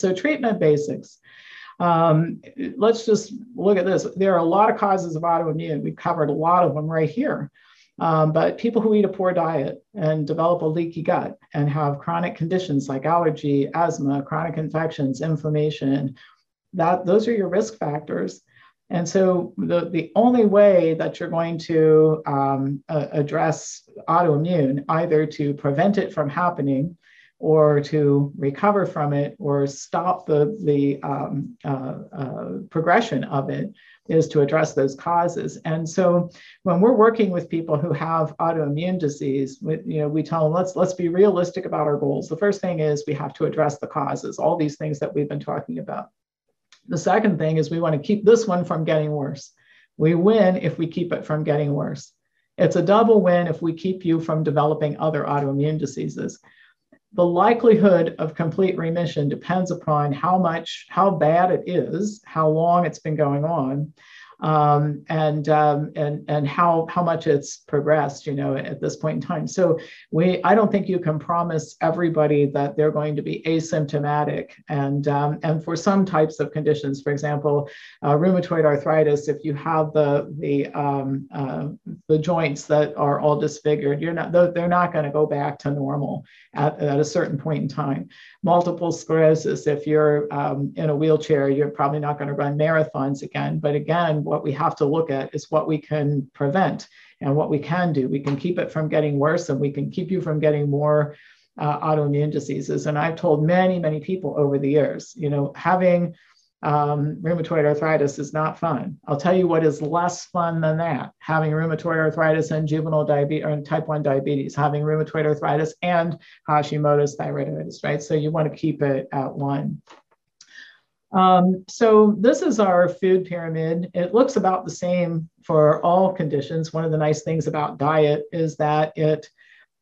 So, treatment basics. Um, let's just look at this. There are a lot of causes of autoimmune. We've covered a lot of them right here. Um, but people who eat a poor diet and develop a leaky gut and have chronic conditions like allergy, asthma, chronic infections, inflammation, that those are your risk factors. And so the, the only way that you're going to um, uh, address autoimmune, either to prevent it from happening or to recover from it or stop the, the um, uh, uh, progression of it is to address those causes. And so when we're working with people who have autoimmune disease, we, you know, we tell them, let's, let's be realistic about our goals. The first thing is we have to address the causes, all these things that we've been talking about. The second thing is we want to keep this one from getting worse. We win if we keep it from getting worse. It's a double win if we keep you from developing other autoimmune diseases the likelihood of complete remission depends upon how much, how bad it is, how long it's been going on, um, and um, and and how how much it's progressed, you know, at this point in time. So we, I don't think you can promise everybody that they're going to be asymptomatic, and um, and for some types of conditions, for example, uh, rheumatoid arthritis, if you have the the um, uh, the joints that are all disfigured, you're not they're not going to go back to normal at, at a certain point in time. Multiple sclerosis, if you're um, in a wheelchair, you're probably not going to run marathons again. But again, what we have to look at is what we can prevent and what we can do. We can keep it from getting worse and we can keep you from getting more uh, autoimmune diseases. And I've told many, many people over the years, you know, having um, rheumatoid arthritis is not fun. I'll tell you what is less fun than that having rheumatoid arthritis and juvenile diabetes or type 1 diabetes, having rheumatoid arthritis and Hashimoto's thyroiditis, right? So you want to keep it at one. Um, so this is our food pyramid. It looks about the same for all conditions. One of the nice things about diet is that it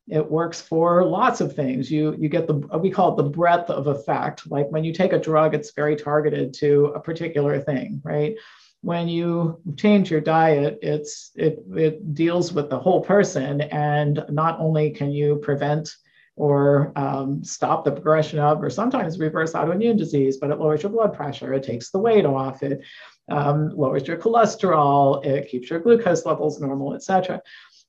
it works for lots of things. You you get the we call it the breadth of effect. Like when you take a drug, it's very targeted to a particular thing, right? When you change your diet, it's it it deals with the whole person, and not only can you prevent or um, stop the progression of, or sometimes reverse autoimmune disease, but it lowers your blood pressure, it takes the weight off, it um, lowers your cholesterol, it keeps your glucose levels normal, et cetera.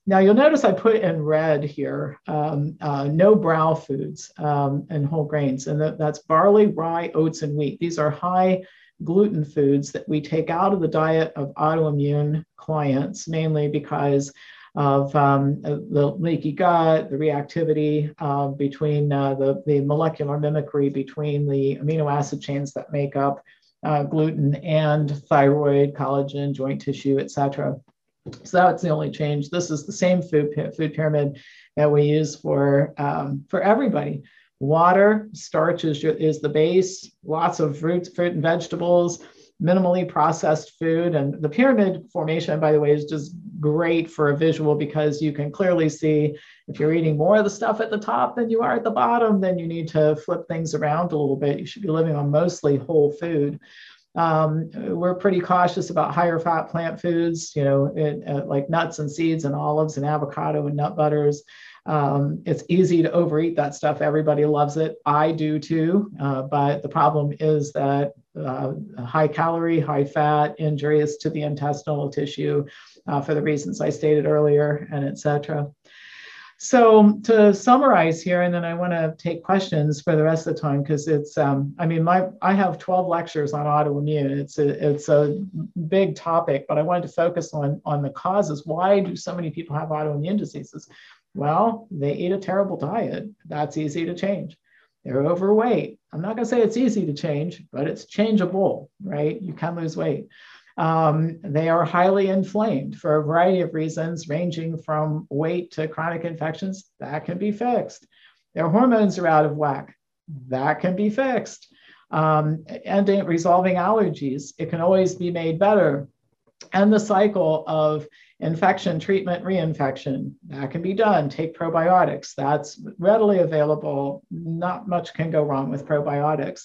Now you'll notice I put in red here, um, uh, no brow foods um, and whole grains, and that, that's barley, rye, oats, and wheat. These are high gluten foods that we take out of the diet of autoimmune clients, mainly because of um, the leaky gut, the reactivity uh, between uh, the, the molecular mimicry between the amino acid chains that make up uh, gluten and thyroid, collagen, joint tissue, et cetera. So that's the only change. This is the same food, food pyramid that we use for, um, for everybody. Water, starch is, is the base, lots of fruits, fruit and vegetables, minimally processed food. And the pyramid formation, by the way, is just great for a visual because you can clearly see if you're eating more of the stuff at the top than you are at the bottom, then you need to flip things around a little bit. You should be living on mostly whole food. Um, we're pretty cautious about higher fat plant foods, you know, it, uh, like nuts and seeds and olives and avocado and nut butters. Um, it's easy to overeat that stuff. Everybody loves it. I do too. Uh, but the problem is that uh, high calorie, high fat, injurious to the intestinal tissue uh, for the reasons I stated earlier, and etc. So to summarize here, and then I want to take questions for the rest of the time because it's, um, I mean, my I have 12 lectures on autoimmune. It's a it's a big topic, but I wanted to focus on on the causes. Why do so many people have autoimmune diseases? Well, they eat a terrible diet. That's easy to change. They're overweight. I'm not going to say it's easy to change, but it's changeable, right? You can lose weight. Um, they are highly inflamed for a variety of reasons, ranging from weight to chronic infections. That can be fixed. Their hormones are out of whack. That can be fixed. Um, and resolving allergies, it can always be made better. And the cycle of infection, treatment, reinfection, that can be done. Take probiotics, that's readily available. Not much can go wrong with probiotics.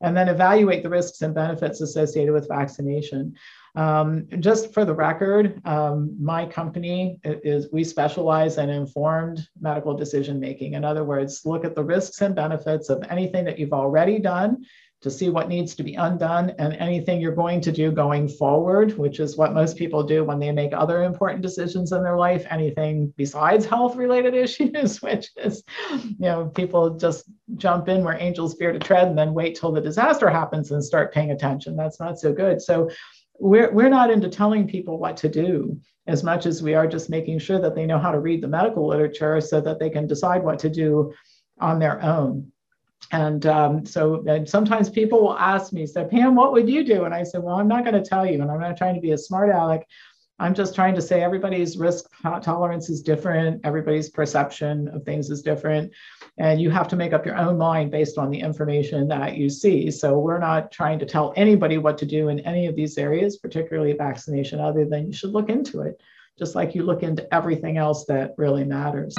And then evaluate the risks and benefits associated with vaccination. Um, just for the record, um, my company is we specialize in informed medical decision making. In other words, look at the risks and benefits of anything that you've already done to see what needs to be undone and anything you're going to do going forward, which is what most people do when they make other important decisions in their life, anything besides health related issues, which is, you know, people just jump in where angels fear to tread and then wait till the disaster happens and start paying attention. That's not so good. So we're, we're not into telling people what to do as much as we are just making sure that they know how to read the medical literature so that they can decide what to do on their own. And um, so and sometimes people will ask me, say, Pam, what would you do? And I said, well, I'm not going to tell you. And I'm not trying to be a smart aleck. I'm just trying to say everybody's risk tolerance is different. Everybody's perception of things is different. And you have to make up your own mind based on the information that you see. So we're not trying to tell anybody what to do in any of these areas, particularly vaccination, other than you should look into it, just like you look into everything else that really matters.